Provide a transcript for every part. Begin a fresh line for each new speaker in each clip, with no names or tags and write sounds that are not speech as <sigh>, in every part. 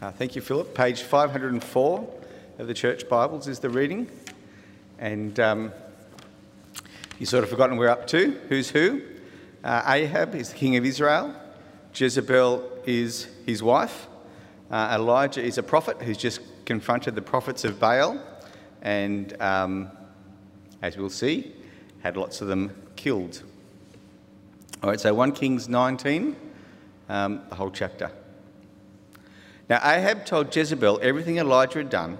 Uh, thank you, Philip. Page 504 of the Church Bibles is the reading. And um, you've sort of forgotten we're up to. Who's who? Uh, Ahab is the king of Israel. Jezebel is his wife. Uh, Elijah is a prophet who's just confronted the prophets of Baal. And um, as we'll see, had lots of them killed. All right, so 1 Kings 19, um, the whole chapter. Now, Ahab told Jezebel everything Elijah had done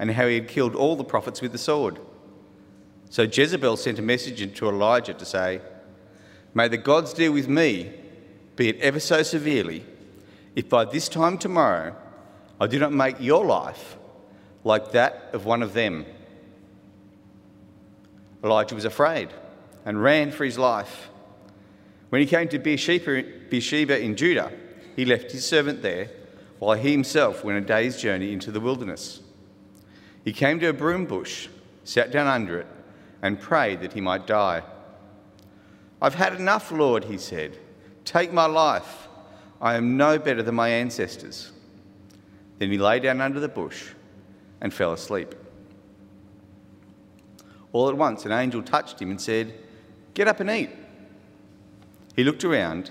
and how he had killed all the prophets with the sword. So Jezebel sent a message to Elijah to say, May the gods deal with me, be it ever so severely, if by this time tomorrow I do not make your life like that of one of them. Elijah was afraid and ran for his life. When he came to Beersheba, in Judah, he left his servant there while he himself went a day's journey into the wilderness. He came to a broom bush, sat down under it, and prayed that he might die. I've had enough, Lord, he said. Take my life. I am no better than my ancestors. Then he lay down under the bush and fell asleep. All at once, an angel touched him and said, Get up and eat. He looked around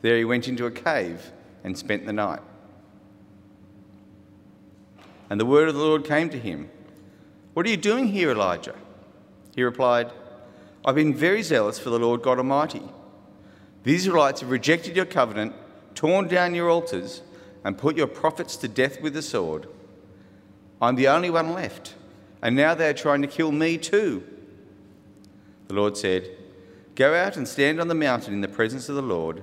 There he went into a cave and spent the night. And the word of the Lord came to him What are you doing here, Elijah? He replied, I've been very zealous for the Lord God Almighty. The Israelites have rejected your covenant, torn down your altars, and put your prophets to death with the sword. I'm the only one left, and now they are trying to kill me too. The Lord said, Go out and stand on the mountain in the presence of the Lord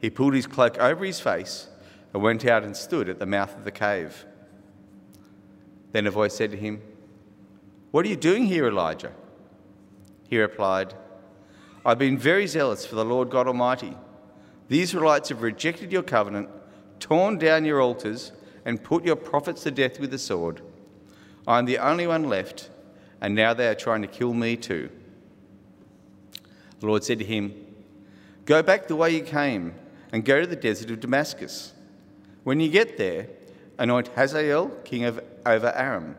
he pulled his cloak over his face and went out and stood at the mouth of the cave. Then a voice said to him, What are you doing here, Elijah? He replied, I've been very zealous for the Lord God Almighty. The Israelites have rejected your covenant, torn down your altars, and put your prophets to death with the sword. I am the only one left, and now they are trying to kill me too. The Lord said to him, Go back the way you came and go to the desert of Damascus. When you get there, anoint Hazael king of over Aram.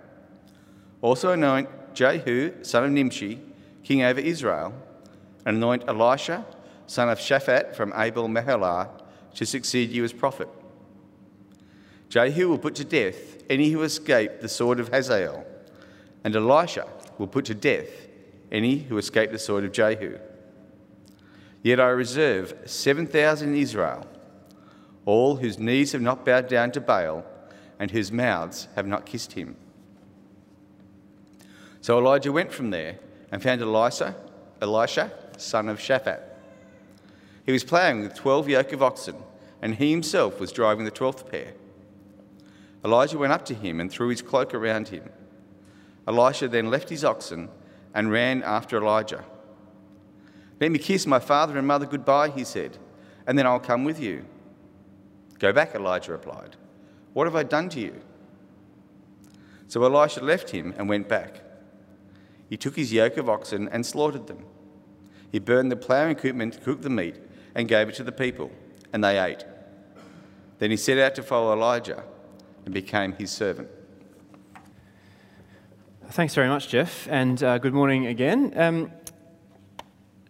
Also anoint Jehu son of Nimshi king over Israel, and anoint Elisha son of Shaphat from Abel Meholah to succeed you as prophet. Jehu will put to death any who escape the sword of Hazael, and Elisha will put to death any who escape the sword of Jehu. Yet I reserve 7,000 in Israel, all whose knees have not bowed down to Baal and whose mouths have not kissed him. So Elijah went from there and found Elisha, Elisha, son of Shaphat. He was ploughing with 12 yoke of oxen, and he himself was driving the twelfth pair. Elijah went up to him and threw his cloak around him. Elisha then left his oxen and ran after Elijah. Let me kiss my father and mother goodbye, he said, and then I'll come with you. Go back, Elijah replied. What have I done to you? So Elisha left him and went back. He took his yoke of oxen and slaughtered them. He burned the ploughing equipment to cook the meat and gave it to the people, and they ate. Then he set out to follow Elijah and became his servant.
Thanks very much, Jeff, and uh, good morning again. Um,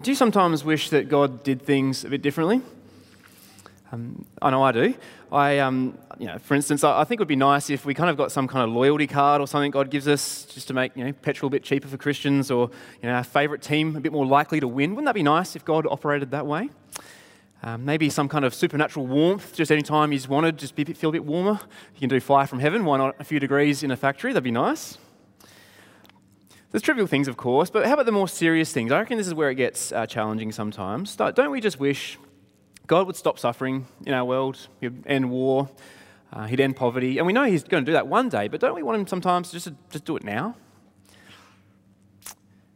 do you sometimes wish that God did things a bit differently? Um, I know I do. I, um, you know, for instance, I, I, think it would be nice if we kind of got some kind of loyalty card or something God gives us just to make you know, petrol a bit cheaper for Christians or you know, our favourite team a bit more likely to win. Wouldn't that be nice if God operated that way? Um, maybe some kind of supernatural warmth, just any time He's wanted, just be, feel a bit warmer. You can do fire from heaven, why not a few degrees in a factory? That'd be nice. There's trivial things, of course, but how about the more serious things? I reckon this is where it gets uh, challenging sometimes. Don't we just wish God would stop suffering in our world, He'd end war, uh, He'd end poverty. And we know He's going to do that one day, but don't we want Him sometimes just to just do it now?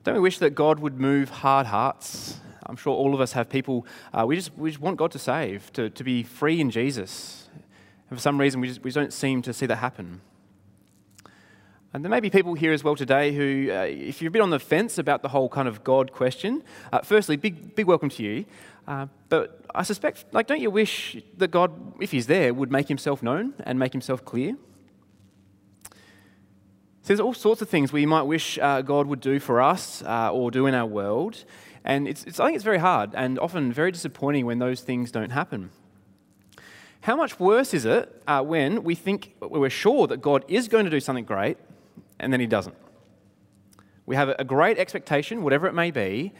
Don't we wish that God would move hard hearts? I'm sure all of us have people uh, we, just, we just want God to save, to, to be free in Jesus. And for some reason, we, just, we don't seem to see that happen. And there may be people here as well today who, uh, if you're a bit on the fence about the whole kind of God question, uh, firstly, big, big welcome to you. Uh, but I suspect, like, don't you wish that God, if He's there, would make Himself known and make Himself clear? So there's all sorts of things we might wish uh, God would do for us uh, or do in our world. And it's, it's, I think it's very hard and often very disappointing when those things don't happen. How much worse is it uh, when we think we're sure that God is going to do something great and then He doesn't? We have a great expectation, whatever it may be,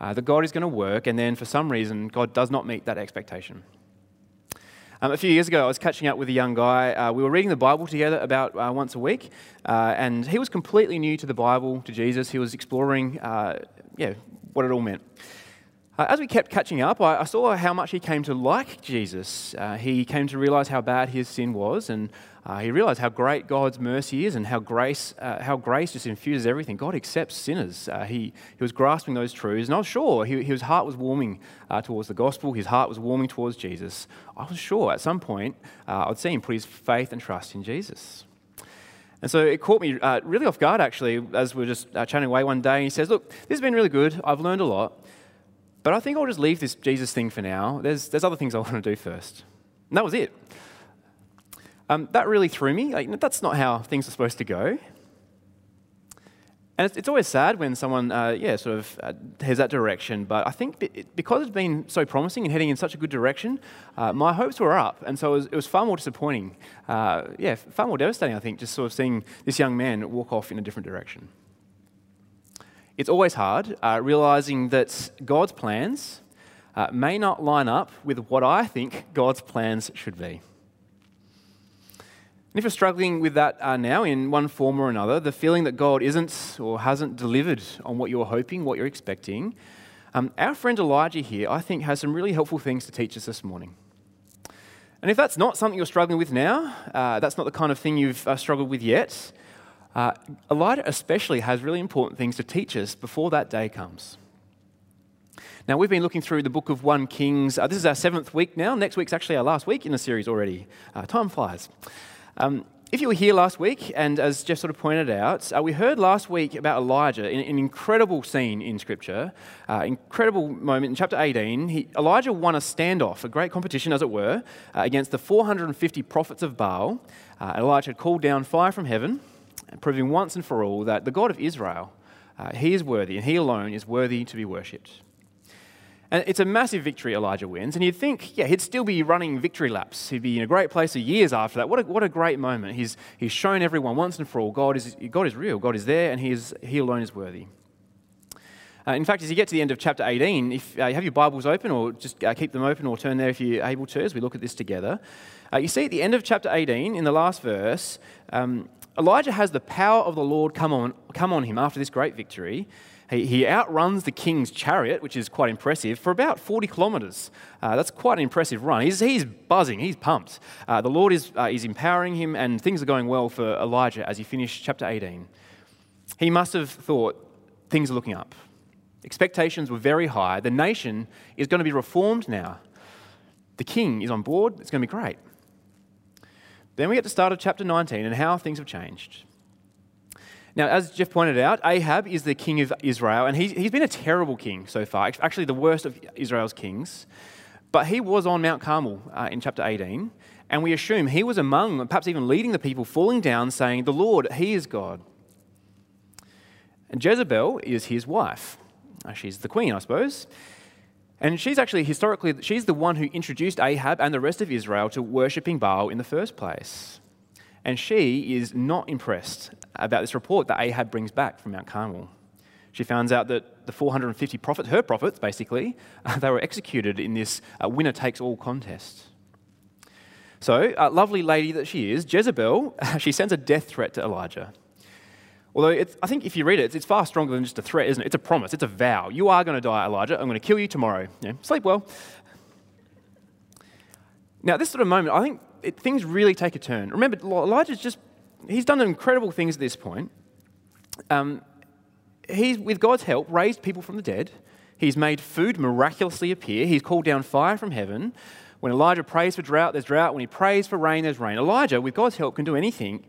uh, that God is going to work, and then for some reason, God does not meet that expectation. Um, a few years ago, I was catching up with a young guy. Uh, we were reading the Bible together about uh, once a week, uh, and he was completely new to the Bible, to Jesus. He was exploring, uh, yeah, what it all meant. Uh, as we kept catching up, I, I, saw how much he came to like Jesus. Uh, he came to realize how bad his sin was, and uh, he realized how great God's mercy is and how grace, uh, how grace just infuses everything. God accepts sinners. Uh, he, he was grasping those truths, and I was sure he, his heart was warming uh, towards the gospel. His heart was warming towards Jesus. I was sure at some point I'd see him put his faith and trust in Jesus. And so it caught me really off guard, actually, as we were just chatting away one day. And he says, Look, this has been really good. I've learned a lot. But I think I'll just leave this Jesus thing for now. There's, there's other things I <laughs> want to do first. And that was it. Um, that really threw me. Like, that's not how things are supposed to go. And it's, it's always sad when someone, uh, yeah, sort of uh, heads that direction. But I think because it's been so promising and heading in such a good direction, uh, my hopes were up. And so it was, it was far more disappointing. Uh, yeah, far more devastating, I think, just sort of seeing this young man walk off in a different direction. It's always hard uh, realizing that God's plans uh, may not line up with what I think God's plans should be. And if you're struggling with that uh, now in one form or another, the feeling that God isn't or hasn't delivered on what you're hoping, what you're expecting, um, our friend Elijah here, I think, has some really helpful things to teach us this morning. And if that's not something you're struggling with now, uh, that's not the kind of thing you've uh, struggled with yet, uh, Elijah especially has really important things to teach us before that day comes. Now, we've been looking through the book of 1 Kings. Uh, this is our seventh week now. Next week's actually our last week in the series already. Uh, time flies. Um, if you were here last week, and as Jeff sort of pointed out, uh, we heard last week about Elijah, in an incredible scene in Scripture, uh, incredible moment in chapter 18. He, Elijah won a standoff, a great competition, as it were, uh, against the 450 prophets of Baal. Uh, Elijah had called down fire from heaven proving once and for all that the God of Israel, uh, he is worthy, and he alone is worthy to be worshipped. And it's a massive victory Elijah wins, and you'd think, yeah, he'd still be running victory laps. He'd be in a great place for years after that. What a, what a great moment. He's, he's shown everyone once and for all God is, God is real, God is there, and he, is, he alone is worthy. Uh, in fact, as you get to the end of chapter 18, if uh, you have your Bibles open, or just uh, keep them open, or turn there if you're able to, as we look at this together, uh, you see at the end of chapter 18, in the last verse, um, Elijah has the power of the Lord come on, come on him after this great victory. He, he outruns the king's chariot, which is quite impressive, for about 40 kilometers. Uh, that's quite an impressive run. He's, he's buzzing, he's pumped. Uh, the Lord is, uh, is empowering him, and things are going well for Elijah as he finished chapter 18. He must have thought things are looking up. Expectations were very high. The nation is going to be reformed now. The king is on board. It's going to be great. Then we get to start of chapter 19 and how things have changed. Now, as Jeff pointed out, Ahab is the king of Israel, and he's, been a terrible king so far, actually, the worst of Israel's kings. But he was on Mount Carmel uh, in chapter 18, and we assume he was among, perhaps even leading the people, falling down, saying, The Lord, He is God. And Jezebel is his wife. Uh, she's the queen, I suppose. And she's actually historically, she's the one who introduced Ahab and the rest of Israel to worshipping Baal in the first place. And she is not impressed about this report that Ahab brings back from Mount Carmel. She finds out that the 450 prophets, her prophets basically, <laughs> they were executed in this uh, winner takes all contest. So, lovely lady that she is, Jezebel, <laughs> she sends a death threat to Elijah. Although I think if you read it, it's, it's, far stronger than just a threat, isn't it? It's a promise, it's a vow. You are going to die, Elijah. I'm going to kill you tomorrow. Yeah, sleep well. Now, this sort of moment, I think it, things really take a turn. Remember, Elijah's just, he's done incredible things at this point. Um, he's, with God's help, raised people from the dead. He's made food miraculously appear. He's called down fire from heaven. When Elijah prays for drought, there's drought. When he prays for rain, there's rain. Elijah, with God's help, can do anything.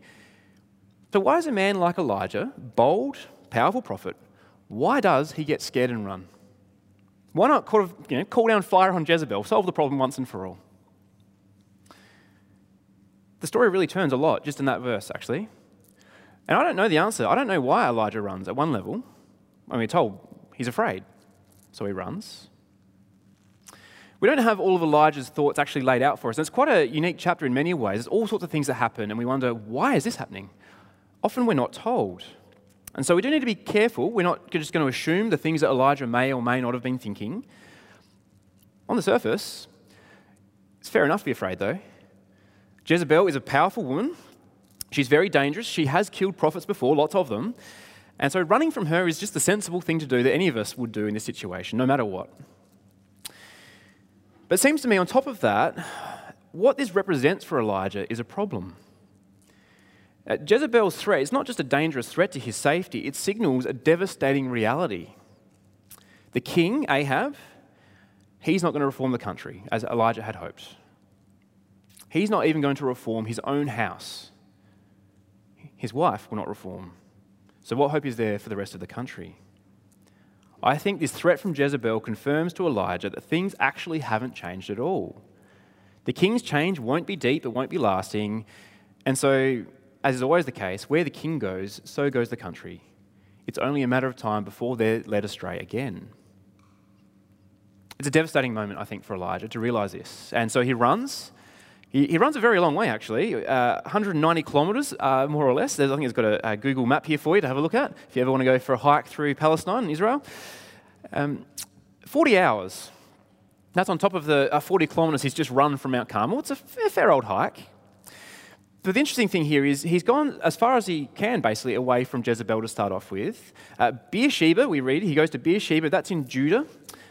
So, why does a man like Elijah, bold, powerful prophet, why does he get scared and run? Why not call, you know, call down fire on Jezebel, solve the problem once and for all? The story really turns a lot just in that verse, actually. And I don't know the answer. I don't know why Elijah runs at one level. I mean, we're told he's afraid, so he runs. We don't have all of Elijah's thoughts actually laid out for us. And it's quite a unique chapter in many ways. There's all sorts of things that happen, and we wonder, why is this happening? Often we're not told. And so we do need to be careful. We're not just going to assume the things that Elijah may or may not have been thinking. On the surface, it's fair enough to be afraid, though. Jezebel is a powerful woman. She's very dangerous. She has killed prophets before, lots of them. And so running from her is just the sensible thing to do that any of us would do in this situation, no matter what. But it seems to me, on top of that, what this represents for Elijah is a problem. Uh, Jezebel's threat is not just a dangerous threat to his safety, it signals a devastating reality. The king, Ahab, he's not going to reform the country as Elijah had hoped. He's not even going to reform his own house. His wife will not reform. So, what hope is there for the rest of the country? I think this threat from Jezebel confirms to Elijah that things actually haven't changed at all. The king's change won't be deep, it won't be lasting. And so, as is always the case, where the king goes, so goes the country. It's only a matter of time before they're led astray again. It's a devastating moment, I think, for Elijah to realize this. And so he runs. He, he runs a very long way, actually, uh, 190 kilometres, uh, more or less. There's, I think he's got a, a, Google map here for you to have a look at if you ever want to go for a hike through Palestine and Israel. Um, 40 hours. That's on top of the uh, 40 kilometres he's just run from Mount Carmel. It's a fair old hike. But the interesting thing here is he's gone as far as he can, basically, away from Jezebel to start off with. Uh, Beersheba, we read, he goes to Beersheba, that's in Judah.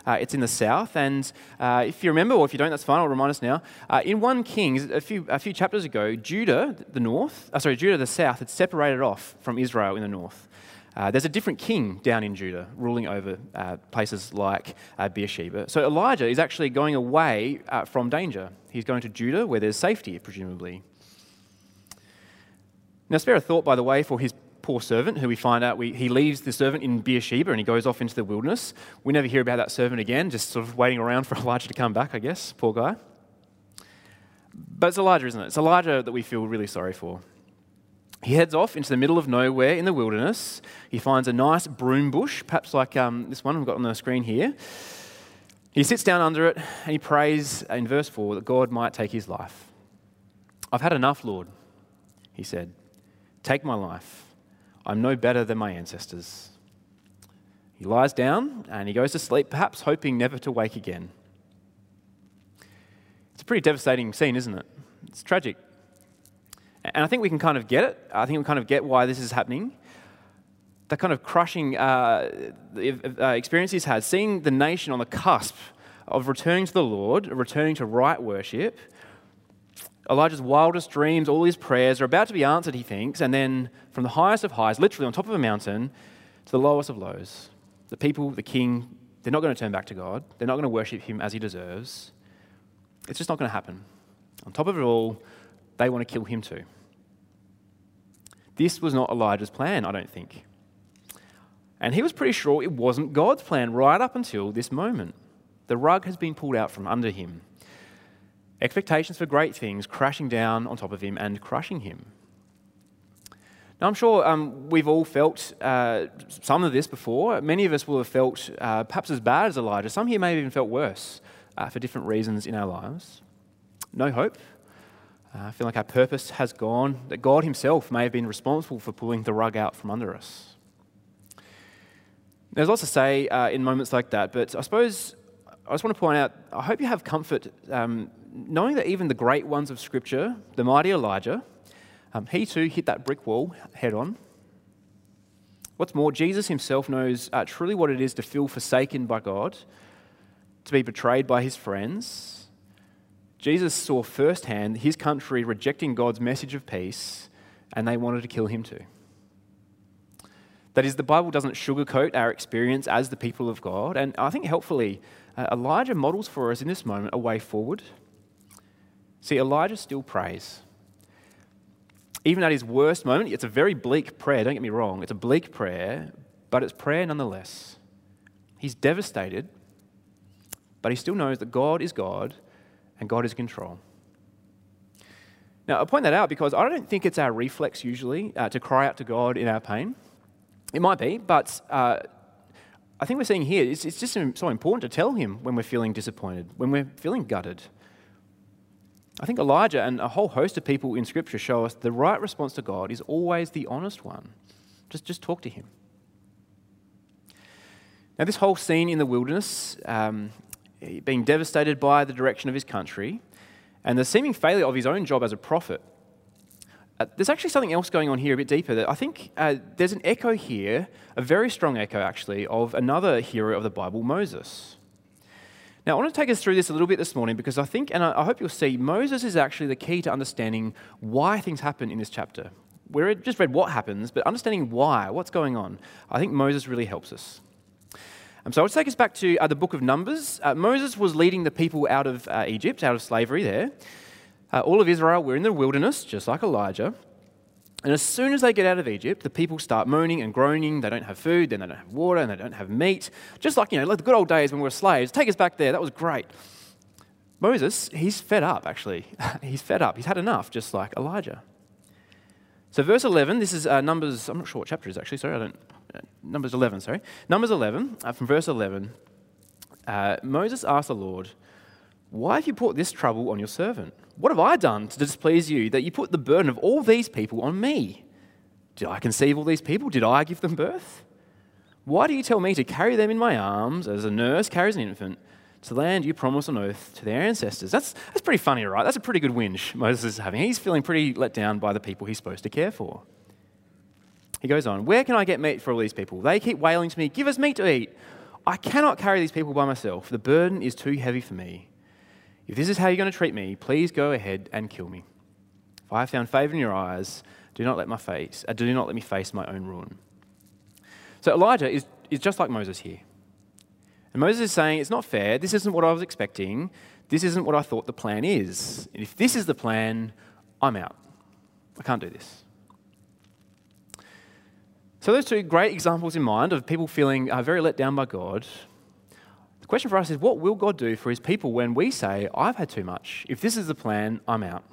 Uh, it's in the south. And uh, if you remember, or if you don't, that's fine, I'll remind us now. Uh, in 1 Kings, a few, a few chapters ago, Judah, the north, uh, sorry, Judah, the south, had separated off from Israel in the north. Uh, there's a different king down in Judah ruling over uh, places like uh, Beersheba. So Elijah is actually going away uh, from danger. He's going to Judah where there's safety, presumably. Now, spare a thought, by the way, for his poor servant, who we find out we, he leaves the servant in Beersheba and he goes off into the wilderness. We never hear about that servant again, just sort of waiting around for <laughs> Elijah to come back, I guess. Poor guy. But it's Elijah, isn't it? It's Elijah that we feel really sorry for. He heads off into the middle of nowhere in the wilderness. He finds a nice broom bush, perhaps like um, this one we've got on the screen here. He sits down under it and he prays in verse 4 that God might take his life. I've had enough, Lord, he said. Take my life. I'm no better than my ancestors. He lies down and he goes to sleep, perhaps hoping never to wake again. It's a pretty devastating scene, isn't it? It's tragic. And I think we can kind of get it. I think we kind of get why this is happening. The kind of crushing uh, uh, experience he's had, seeing the nation on the cusp of returning to the Lord, returning to right worship, Elijah's wildest dreams, all his prayers are about to be answered, he thinks, and then from the highest of highs, literally on top of a mountain, to the lowest of lows, the people, the king, they're not going to turn back to God. They're not going to worship him as he deserves. It's just not going to happen. On top of it all, they want to kill him too. This was not Elijah's plan, I don't think. And he was pretty sure it wasn't God's plan right up until this moment. The rug has been pulled out from under him expectations for great things crashing down on top of him and crushing him. Now, I'm sure um, we've all felt uh, some of this before. Many of us will have felt uh, perhaps as bad as Elijah. Some here may have even felt worse uh, for different reasons in our lives. No hope. Uh, I feel like our purpose has gone, that God Himself may have been responsible for pulling the rug out from under us. There's lots to say uh, in moments like that, but I suppose I just want to point out I hope you have comfort um, knowing that even the great ones of Scripture, the mighty Elijah, um, he too hit that brick wall head on. What's more, Jesus himself knows uh, truly what it is to feel forsaken by God, to be betrayed by his friends. Jesus saw firsthand his country rejecting God's message of peace, and they wanted to kill him too. That is, the Bible doesn't sugarcoat our experience as the people of God, and I think helpfully, uh, Elijah models for us in this moment a way forward. See, Elijah still prays even at his worst moment, it's a very bleak prayer, don't get me wrong. It's a bleak prayer, but it's prayer nonetheless. He's devastated, but he still knows that God is God and God is control. Now, I point that out because I don't think it's our reflex usually uh, to cry out to God in our pain. It might be, but uh, I think we're seeing here it's, it's just so important to tell Him when we're feeling disappointed, when we're feeling gutted, I think Elijah and a whole host of people in Scripture show us the right response to God is always the honest one. Just, just talk to Him. Now, this whole scene in the wilderness, um, being devastated by the direction of his country, and the seeming failure of his own job as a prophet, uh, there's actually something else going on here a bit deeper. That I think uh, there's an echo here, a very strong echo actually, of another hero of the Bible, Moses. Now, I want to take us through this a little bit this morning because I think, and I hope you'll see, Moses is actually the key to understanding why things happen in this chapter. We just read what happens, but understanding why, what's going on, I think Moses really helps us. Um, so I'll take us back to uh, the book of Numbers. Uh, Moses was leading the people out of uh, Egypt, out of slavery there. Uh, all of Israel were in the wilderness, just like Elijah. And as soon as they get out of Egypt, the people start moaning and groaning. They don't have food, then they don't have water, and they don't have meat. Just like, you know, like the good old days when we were slaves. Take us back there. That was great. Moses, he's fed up, actually. <laughs> he's fed up. He's had enough, just like Elijah. So, verse 11, this is uh, Numbers, I'm not sure what chapter it is actually, sorry, I don't. Uh, Numbers 11, sorry. Numbers 11, uh, from verse 11, uh, Moses asked the Lord, Why have you put this trouble on your servant? What have I done to displease you that you put the burden of all these people on me? Did I conceive all these people? Did I give them birth? Why do you tell me to carry them in my arms as a nurse carries an infant to land you promised on oath to their ancestors? That's, that's pretty funny, right? That's a pretty good whinge Moses is having. He's feeling pretty let down by the people he's supposed to care for. He goes on, Where can I get meat for all these people? They keep wailing to me, Give us meat to eat. I cannot carry these people by myself. The burden is too heavy for me. If this is how you're going to treat me, please go ahead and kill me. If I have found favor in your eyes, do not let my face, uh, do not let me face my own ruin. So Elijah is, is just like Moses here. And Moses is saying, It's not fair. This isn't what I was expecting. This isn't what I thought the plan is. And if this is the plan, I'm out. I can't do this. So, those two great examples in mind of people feeling uh, very let down by God the question for us is what will God do for his people when we say, I've had too much? If this is the plan, I'm out.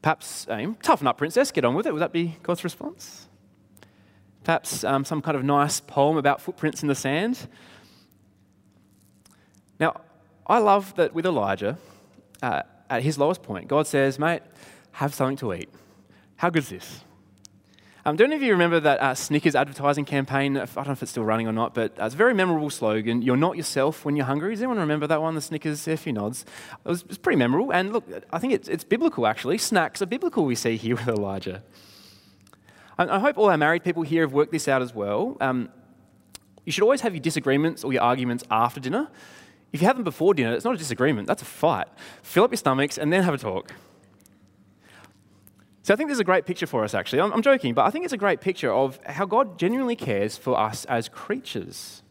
Perhaps, um, toughen up, princess, get on with it. Would that be God's response? Perhaps um, some kind of nice poem about footprints in the sand. Now, I love that with Elijah, uh, at his lowest point, God says, Mate, have something to eat. How good is this? Um, don't know if you remember that uh, Snickers advertising campaign. I don't know if it's still running or not, but uh, it's a very memorable slogan. You're not yourself when you're hungry. Does anyone remember that one, the Snickers? A few nods. It was, it was pretty memorable. And look, I think it's, it's biblical, actually. Snacks are biblical, we see here <laughs> with Elijah. I, I hope all our married people here have worked this out as well. Um, you should always have your disagreements or your arguments after dinner. If you have them before dinner, it's not a disagreement, that's a fight. Fill up your stomachs and then have a talk. So I think there's a great picture for us, actually. I'm, I'm joking, but I think it's a great picture of how God genuinely cares for us as creatures.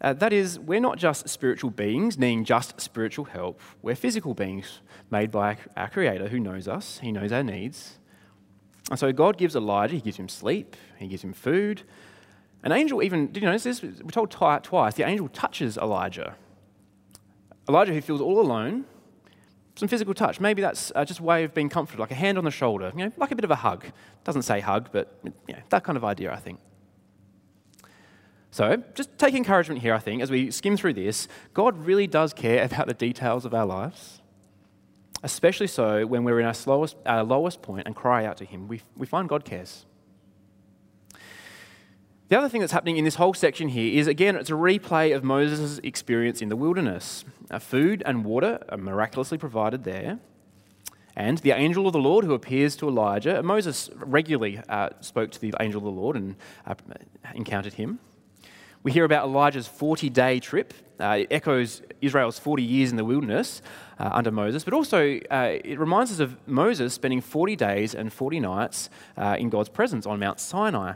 Uh, that is, we're not just spiritual beings needing just spiritual help. We're physical beings made by our Creator who knows us, He knows our needs. And so God gives Elijah, He gives him sleep, He gives him food. An angel even, did you notice this? We're told twice the angel touches Elijah. Elijah, who feels all alone, some physical touch. Maybe that's uh, just a way of being comforted, like a hand on the shoulder, you know, like a bit of a hug. Doesn't say hug, but you know, that kind of idea, I think. So, just take encouragement here, I think, as we skim through this. God really does care <laughs> about the details of our lives, especially so when we're in our, slowest, our lowest point and cry out to Him. We, we find God cares. The other thing that's happening in this whole section here is, again, it's a replay of Moses' experience in the wilderness. Uh, food and water are miraculously provided there. And the angel of the Lord who appears to Elijah, Moses regularly uh, spoke to the angel of the Lord and uh, encountered him. We hear about Elijah's 40 day trip. Uh, it echoes Israel's 40 years in the wilderness uh, under Moses, but also uh, it reminds us of Moses spending 40 days and 40 nights uh, in God's presence on Mount Sinai.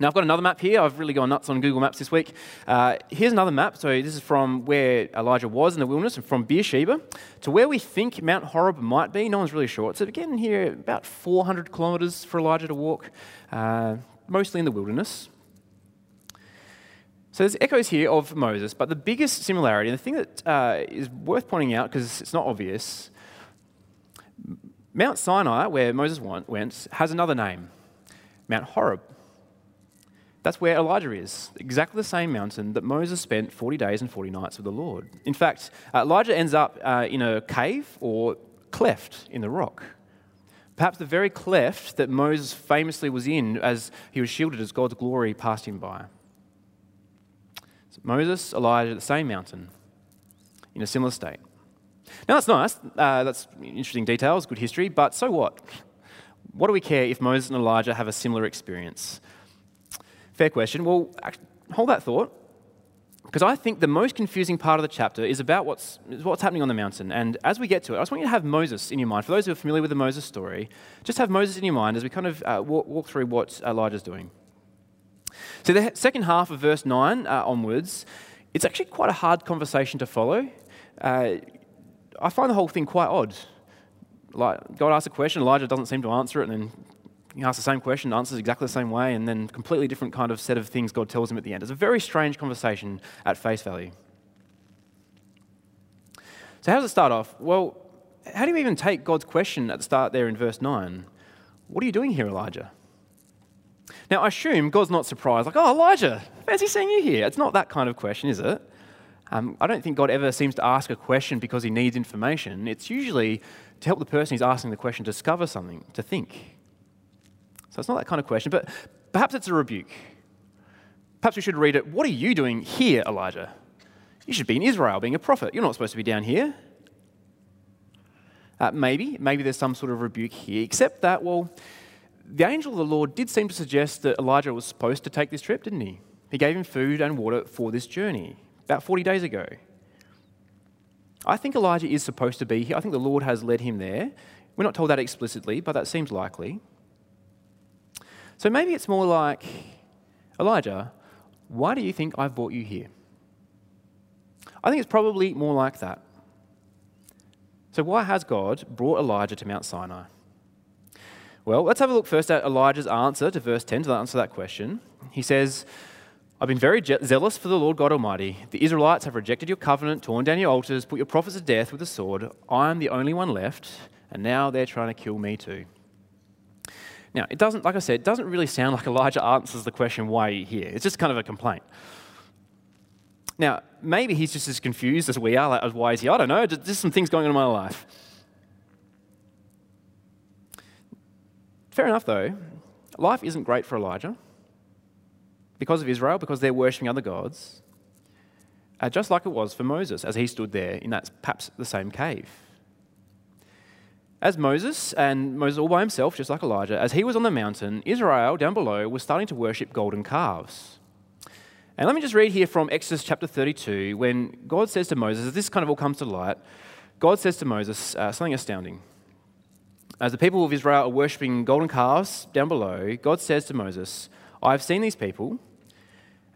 Now, I've got another map here. I've really gone nuts on Google Maps this week. Uh, here's another map. So, this is from where Elijah was in the wilderness and from Beersheba to where we think Mount Horeb might be. No one's really sure. So, again, here, about 400 kilometres for Elijah to walk, uh, mostly in the wilderness. So there's echoes here of Moses, but the biggest similarity, and the thing that uh, is worth pointing out because it's not obvious, Mount Sinai, where Moses went, has another name Mount Horeb. That's where Elijah is, exactly the same mountain that Moses spent 40 days and 40 nights with the Lord. In fact, uh, Elijah ends up uh, in a cave or cleft in the rock. Perhaps the very cleft that Moses famously was in as he was shielded as God's glory passed him by. Moses, Elijah, the same mountain, in a similar state. Now, that's nice. Uh, that's interesting details, good history, but so what? What do we care if Moses and Elijah have a similar experience? Fair question. Well, hold that thought, because I think the most confusing part of the chapter is about what's, what's happening on the mountain. And as we get to it, I just want you to have Moses in your mind. For those who are familiar with the Moses story, just have Moses in your mind as we kind of uh, walk, walk through what Elijah's doing. So, the second half of verse 9 uh, onwards, it's actually quite a hard conversation to follow. Uh, I find the whole thing quite odd. Like, God asks a question, Elijah doesn't seem to answer it, and then he asks the same question, answers exactly the same way, and then completely different kind of set of things God tells him at the end. It's a very strange conversation at face value. So, how does it start off? Well, how do you even take God's question at the start there in verse 9? What are you doing here, Elijah? Now, I assume God's not surprised, like, oh, Elijah, fancy seeing you here. It's not that kind of question, is it? Um, I don't think God ever seems to ask a question because he needs information. It's usually to help the person who's asking the question discover something, to think. So it's not that kind of question, but perhaps it's a rebuke. Perhaps we should read it What are you doing here, Elijah? You should be in Israel being a prophet. You're not supposed to be down here. Uh, maybe, maybe there's some sort of rebuke here, except that, well, the angel of the Lord did seem to suggest that Elijah was supposed to take this trip, didn't he? He gave him food and water for this journey about 40 days ago. I think Elijah is supposed to be here. I think the Lord has led him there. We're not told that explicitly, but that seems likely. So maybe it's more like Elijah, why do you think I've brought you here? I think it's probably more like that. So, why has God brought Elijah to Mount Sinai? Well, let's have a look first at Elijah's answer to verse 10 to answer that question. He says, I've been very je- zealous for the Lord God Almighty. The Israelites have rejected your covenant, torn down your altars, put your prophets to death with the sword. I am the only one left, and now they're trying to kill me too. Now, it doesn't, like I said, it doesn't really sound like Elijah answers the question, why are you here? It's just kind of a complaint. Now, maybe he's just as confused as we are, like, why is he? I don't know, just some things going on in my life. Fair enough, though. Life isn't great for Elijah because of Israel, because they're worshipping other gods, uh, just like it was for Moses as he stood there in that perhaps the same cave. As Moses, and Moses all by himself, just like Elijah, as he was on the mountain, Israel down below was starting to worship golden calves. And let me just read here from Exodus chapter 32 when God says to Moses, as this kind of all comes to light, God says to Moses uh, something astounding. As the people of Israel are worshipping golden calves down below, God says to Moses, I've seen these people.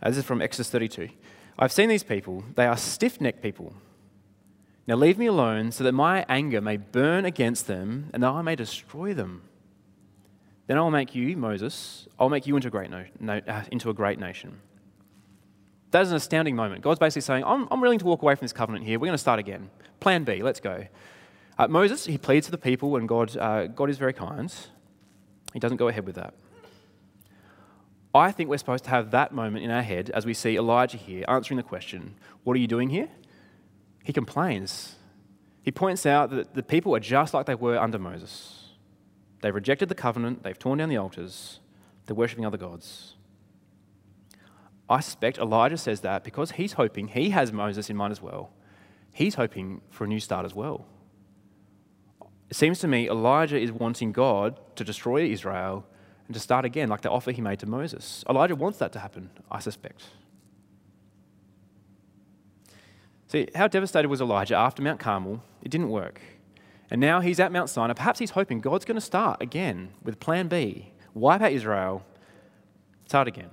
Uh, this is from Exodus 32. I've seen these people. They are stiff necked people. Now leave me alone so that my anger may burn against them and that I may destroy them. Then I'll make you, Moses, I'll make you into a great, no, no, uh, into a great nation. That is an astounding moment. God's basically saying, I'm, I'm willing to walk away from this covenant here. We're going to start again. Plan B, let's go. Uh, Moses, he pleads to the people, and God, uh, God is very kind. He doesn't go ahead with that. I think we're supposed to have that moment in our head as we see Elijah here answering the question, What are you doing here? He complains. He points out that the people are just like they were under Moses. They've rejected the covenant, they've torn down the altars, they're worshipping other gods. I suspect Elijah says that because he's hoping, he has Moses in mind as well, he's hoping for a new start as well. It seems to me Elijah is wanting God to destroy Israel and to start again, like the offer he made to Moses. Elijah wants that to happen, I suspect. See, how devastated was Elijah after Mount Carmel? It didn't work. And now he's at Mount Sinai. Perhaps he's hoping God's going to start again with plan B wipe out Israel, start again.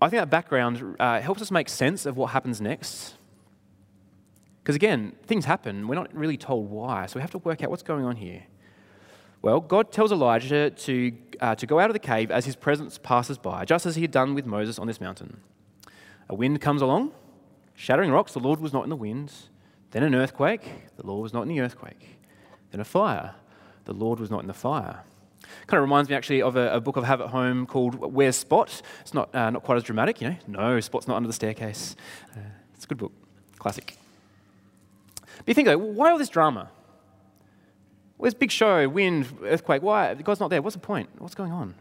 I think that background uh, helps us make sense of what happens next. Because again, things happen, we're not really told why, so we have to work out what's going on here. Well, God tells Elijah to, uh, to go out of the cave as his presence passes by, just as he had done with Moses on this mountain. A wind comes along, shattering rocks, the Lord was not in the wind. Then an earthquake, the Lord was not in the earthquake. Then a fire, the Lord was not in the fire. Kind of reminds me actually of a, a book I have at home called Where's Spot? It's not, uh, not quite as dramatic, you know. No, Spot's not under the staircase. Uh, it's a good book, classic. But you think, though, why all this drama? Where's big show, wind, earthquake? Why? God's not there. What's the point? What's going on?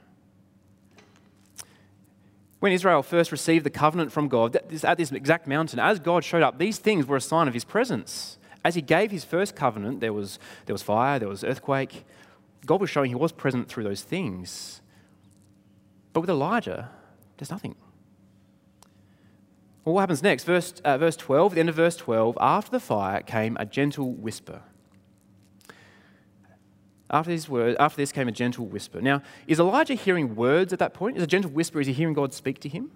When Israel first received the covenant from God, at this exact mountain, as God showed up, these things were a sign of his presence. As he gave his first covenant, there was, there was fire, there was earthquake. God was showing he was present through those things. But with Elijah, there's nothing. Well, what happens next? Verse, uh, verse 12, the end of verse 12, after the fire came a gentle whisper. After this, word, after this came a gentle whisper. Now, is Elijah hearing words at that point? Is a gentle whisper, is he hearing God speak to him?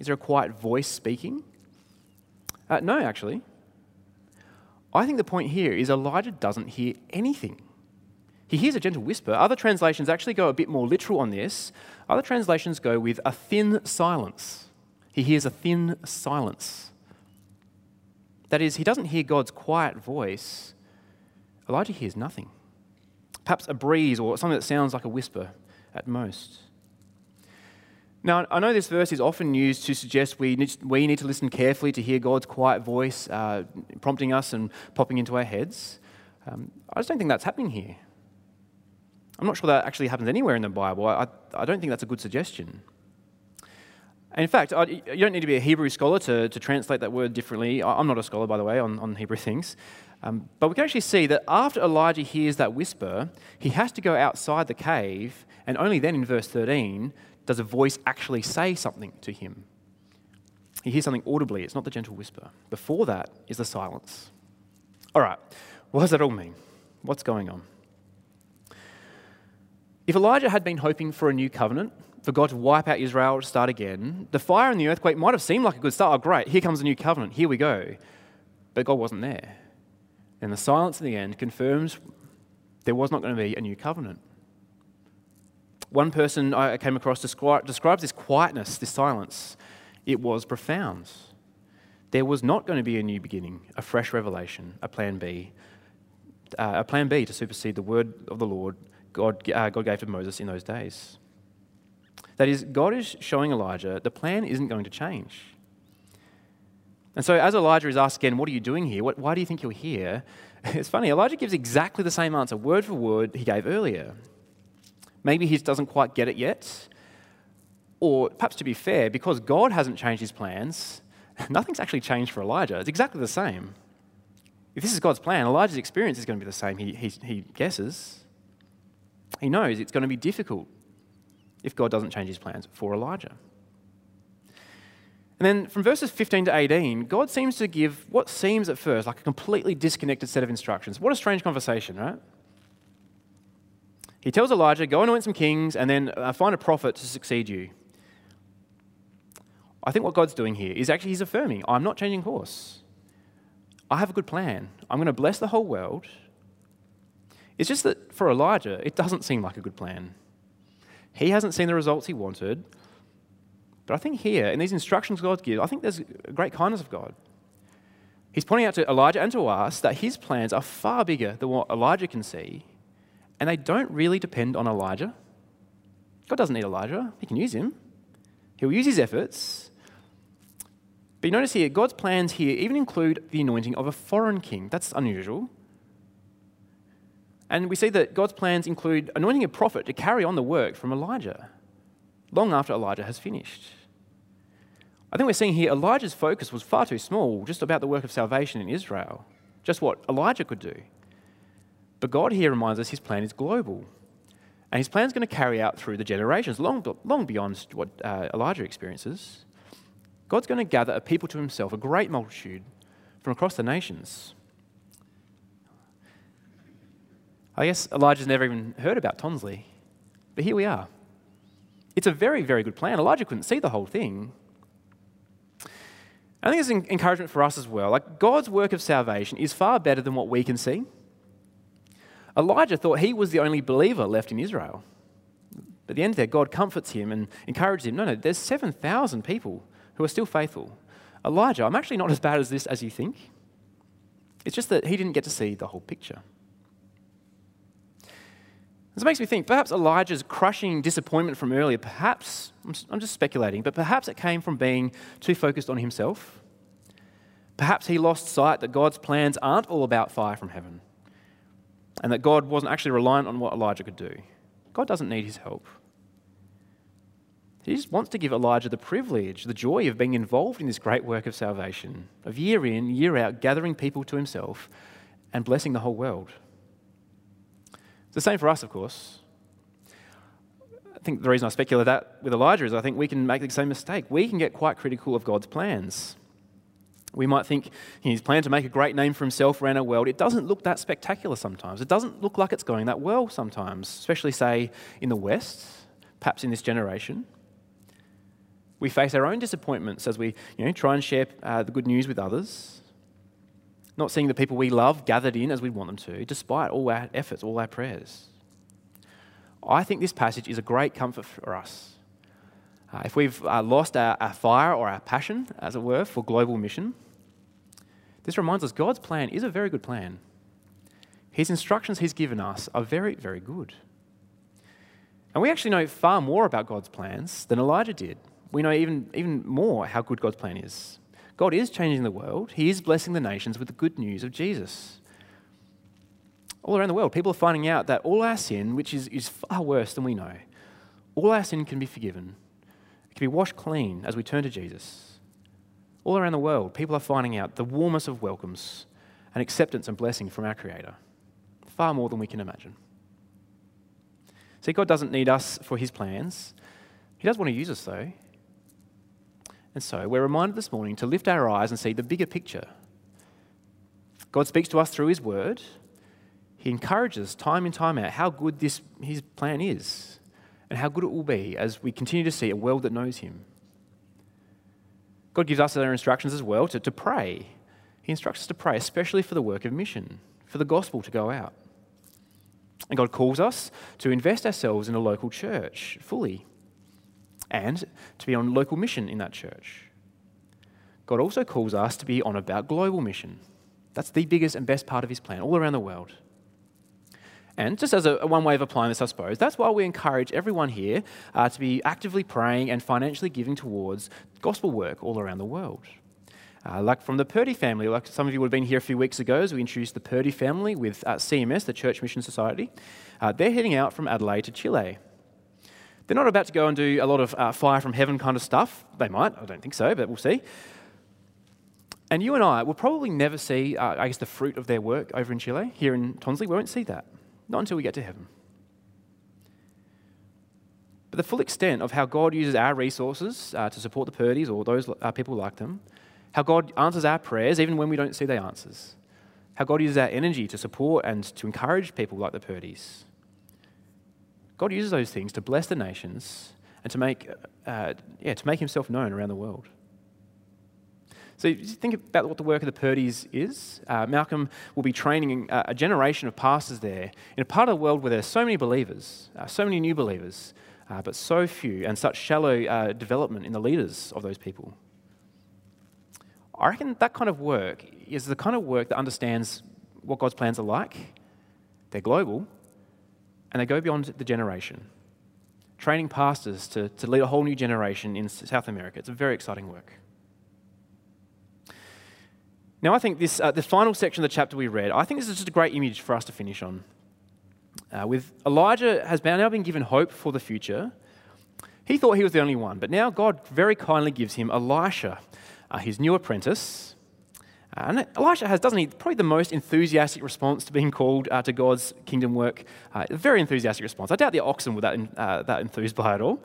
Is there a quiet voice speaking? Uh, no, actually. I think the point here is Elijah doesn't hear anything. He hears a gentle whisper. Other translations actually go a bit more literal on this. Other translations go with a thin silence. He hears a thin silence. That is, he doesn't hear God's quiet voice. Elijah hears nothing perhaps a breeze or something that sounds like a whisper at most. Now, I know this verse is often used to suggest we need, we need to listen carefully to hear God's quiet voice uh, prompting us and popping into our heads. Um, I just don't think that's happening here. I'm not sure that actually happens anywhere in the Bible. I, I don't think that's a good suggestion. And in fact, I, you don't need to be a Hebrew scholar to, to translate that word differently. I'm not a scholar, by the way, on, on Hebrew things. Um, but we can actually see that after Elijah hears that whisper, he has to go outside the cave, and only then in verse 13 does a voice actually say something to him. He hears something audibly, it's not the gentle whisper. Before that is the silence. All right, what does that all mean? What's going on? If Elijah had been hoping for a new covenant, for God to wipe out Israel to start again, the fire and the earthquake might have seemed like a good start. Oh, great, here comes a new covenant, here we go. But God wasn't there. And the silence in the end confirms there was not going to be a new covenant. One person I came across describes this quietness, this silence. It was profound. There was not going to be a new beginning, a fresh revelation, a plan B, uh, a plan B to supersede the word of the Lord God, uh, God gave to Moses in those days. That is, God is showing Elijah the plan isn't going to change. And so, as Elijah is asked again, What are you doing here? What, why do you think you're here? <laughs> It's funny, Elijah gives exactly the same answer, word for word, he gave earlier. Maybe he doesn't quite get it yet. Or perhaps to be fair, because God hasn't changed his plans, <laughs> nothing's actually changed for Elijah. It's exactly the same. If this is God's plan, Elijah's experience is going to be the same, he, he, he guesses. He knows it's going to be difficult if God doesn't change his plans for Elijah. And then from verses 15 to 18, God seems to give what seems at first like a completely disconnected set of instructions. What a strange conversation, right? He tells Elijah, Go and anoint some kings and then uh, find a prophet to succeed you. I think what God's doing here is actually He's affirming, I'm not changing course. I have a good plan. I'm going to bless the whole world. It's just that for Elijah, it doesn't seem like a good plan. He hasn't seen the results he wanted. But I think here, in these instructions God gives, I think there's a great kindness of God. He's pointing out to Elijah and to us that his plans are far bigger than what Elijah can see, and they don't really depend on Elijah. God doesn't need Elijah, he can use him. He'll use his efforts. But you notice here, God's plans here even include the anointing of a foreign king. That's unusual. And we see that God's plans include anointing a prophet to carry on the work from Elijah long after Elijah has finished. I think we're seeing here Elijah's focus was far too small, just about the work of salvation in Israel, just what Elijah could do. But God here reminds us his plan is global. And his plan is going to carry out through the generations, long, long beyond what uh, Elijah experiences. God's going to gather a people to himself, a great multitude from across the nations. I guess Elijah's never even heard about Tonsley, but here we are. It's a very, very good plan. Elijah couldn't see the whole thing. I think it's an encouragement for us as well. Like God's work of salvation is far better than what we can see. Elijah thought he was the only believer left in Israel. But at the end there, God comforts him and encourages him. No, no, there's 7,000 people who are still faithful. Elijah, I'm actually not as bad as this as you think. It's just that he didn't get to see the whole picture. This makes me think perhaps Elijah's crushing disappointment from earlier, perhaps, I'm just speculating, but perhaps it came from being too focused on himself. Perhaps he lost sight that God's plans aren't all about fire from heaven and that God wasn't actually reliant on what Elijah could do. God doesn't need his help. He just wants to give Elijah the privilege, the joy of being involved in this great work of salvation, of year in, year out, gathering people to himself and blessing the whole world. The same for us, of course. I think the reason I speculate that with Elijah is I think we can make the same mistake. We can get quite critical of God's plans. We might think his plan to make a great name for himself around our world. It doesn't look that spectacular sometimes. It doesn't look like it's going that well sometimes, especially, say, in the West, perhaps in this generation. We face our own disappointments as we you know, try and share uh, the good news with others, not seeing the people we love gathered in as we want them to, despite all our efforts, all our prayers. I think this passage is a great comfort for us. Uh, if we've uh, lost our, our fire or our passion, as it were, for global mission, this reminds us God's plan is a very good plan. His instructions He's given us are very, very good. And we actually know far more about God's plans than Elijah did. We know even, even more how good God's plan is. God is changing the world, He is blessing the nations with the good news of Jesus. All around the world, people are finding out that all our sin, which is, is far worse than we know, all our sin can be forgiven, it can be washed clean as we turn to Jesus all around the world, people are finding out the warmest of welcomes and acceptance and blessing from our Creator, far more than we can imagine. See, God doesn't need us for His plans. He does want to use us, though. And so we're reminded this morning to lift our eyes and see the bigger picture. God speaks to us through His Word. He encourages time and time out how good this, His plan is and how good it will be as we continue to see a world that knows Him. God gives us our instructions as well to, to pray. He instructs us to pray, especially for the work of mission, for the gospel to go out. And God calls us to invest ourselves in a local church fully and to be on local mission in that church. God also calls us to be on about global mission. That's the biggest and best part of his plan all around the world. And just as a, one way of applying this, I suppose, that's why we encourage everyone here uh, to be actively praying and financially giving towards gospel work all around the world. Uh, like from the Purdy family, like some of you would have been here a few weeks ago as we introduced the Purdy family with uh, CMS, the Church Mission Society. Uh, they're heading out from Adelaide to Chile. They're not about to go and do a lot of uh, fire from heaven kind of stuff. They might, I don't think so, but we'll see. And you and I will probably never see, uh, I guess, the fruit of their work over in Chile, here in Tonsley. We won't see that. Not until we get to heaven. But the full extent of how God uses our resources uh, to support the Purdy's or those uh, people like them, how God answers our prayers even when we don't see the answers, how God uses our energy to support and to encourage people like the Purdy's. God uses those things to bless the nations and to make, uh, yeah, to make himself known around the world. So think about what the work of the Purdy's is. Uh, Malcolm will be training a, generation of pastors there in a part of the world where there's so many believers, uh, so many new believers, uh, but so few and such shallow uh, development in the leaders of those people. I reckon that kind of work is the kind of work that understands what God's plans are like. They're global, and they go beyond the generation. Training pastors to, to lead a whole new generation in South America. It's a very exciting work. Now, I think this, uh, the final section of the chapter we read, I think this is just a great image for us to finish on. Uh, with Elijah has now been given hope for the future. He thought he was the only one, but now God very kindly gives him Elisha, uh, his new apprentice. And Elisha has, doesn't he, probably the most enthusiastic response to being called uh, to God's kingdom work. Uh, very enthusiastic response. I doubt the oxen were that, uh, that enthused by it all.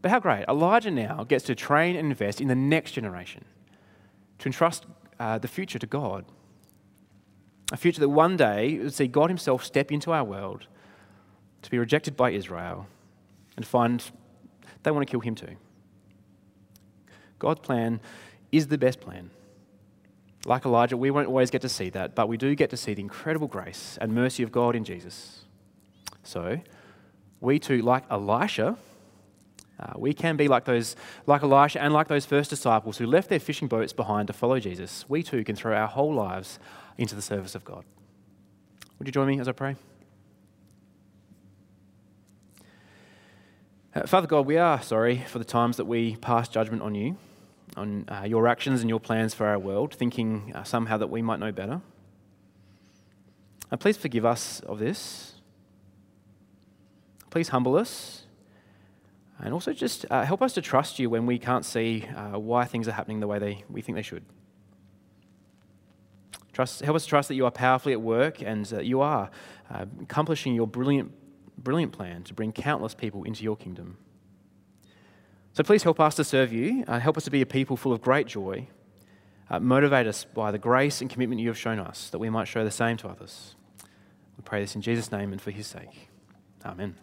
But how great. Elijah now gets to train and invest in the next generation, to entrust uh, the future to God. A future that one day would see God Himself step into our world to be rejected by Israel and find they want to kill Him too. God's plan is the best plan. Like Elijah, we won't always get to see that, but we do get to see the incredible grace and mercy of God in Jesus. So, we too, like Elisha, uh, we can be like those, like Elisha and like those first disciples who left their fishing boats behind to follow Jesus. We too can throw our whole lives into the service of God. Would you join me as I pray? Uh, Father God, we are sorry for the times that we pass judgment on you on uh, your actions and your plans for our world, thinking uh, somehow that we might know better. And please forgive us of this. Please humble us. And also just uh, help us to trust you when we can't see uh, why things are happening the way they, we think they should. Trust, help us trust that you are powerfully at work and that you are uh, accomplishing your brilliant, brilliant plan to bring countless people into your kingdom. So please help us to serve you. Uh, help us to be a people full of great joy. Uh, motivate us by the grace and commitment you have shown us, that we might show the same to others. We pray this in Jesus' name and for his sake. Amen.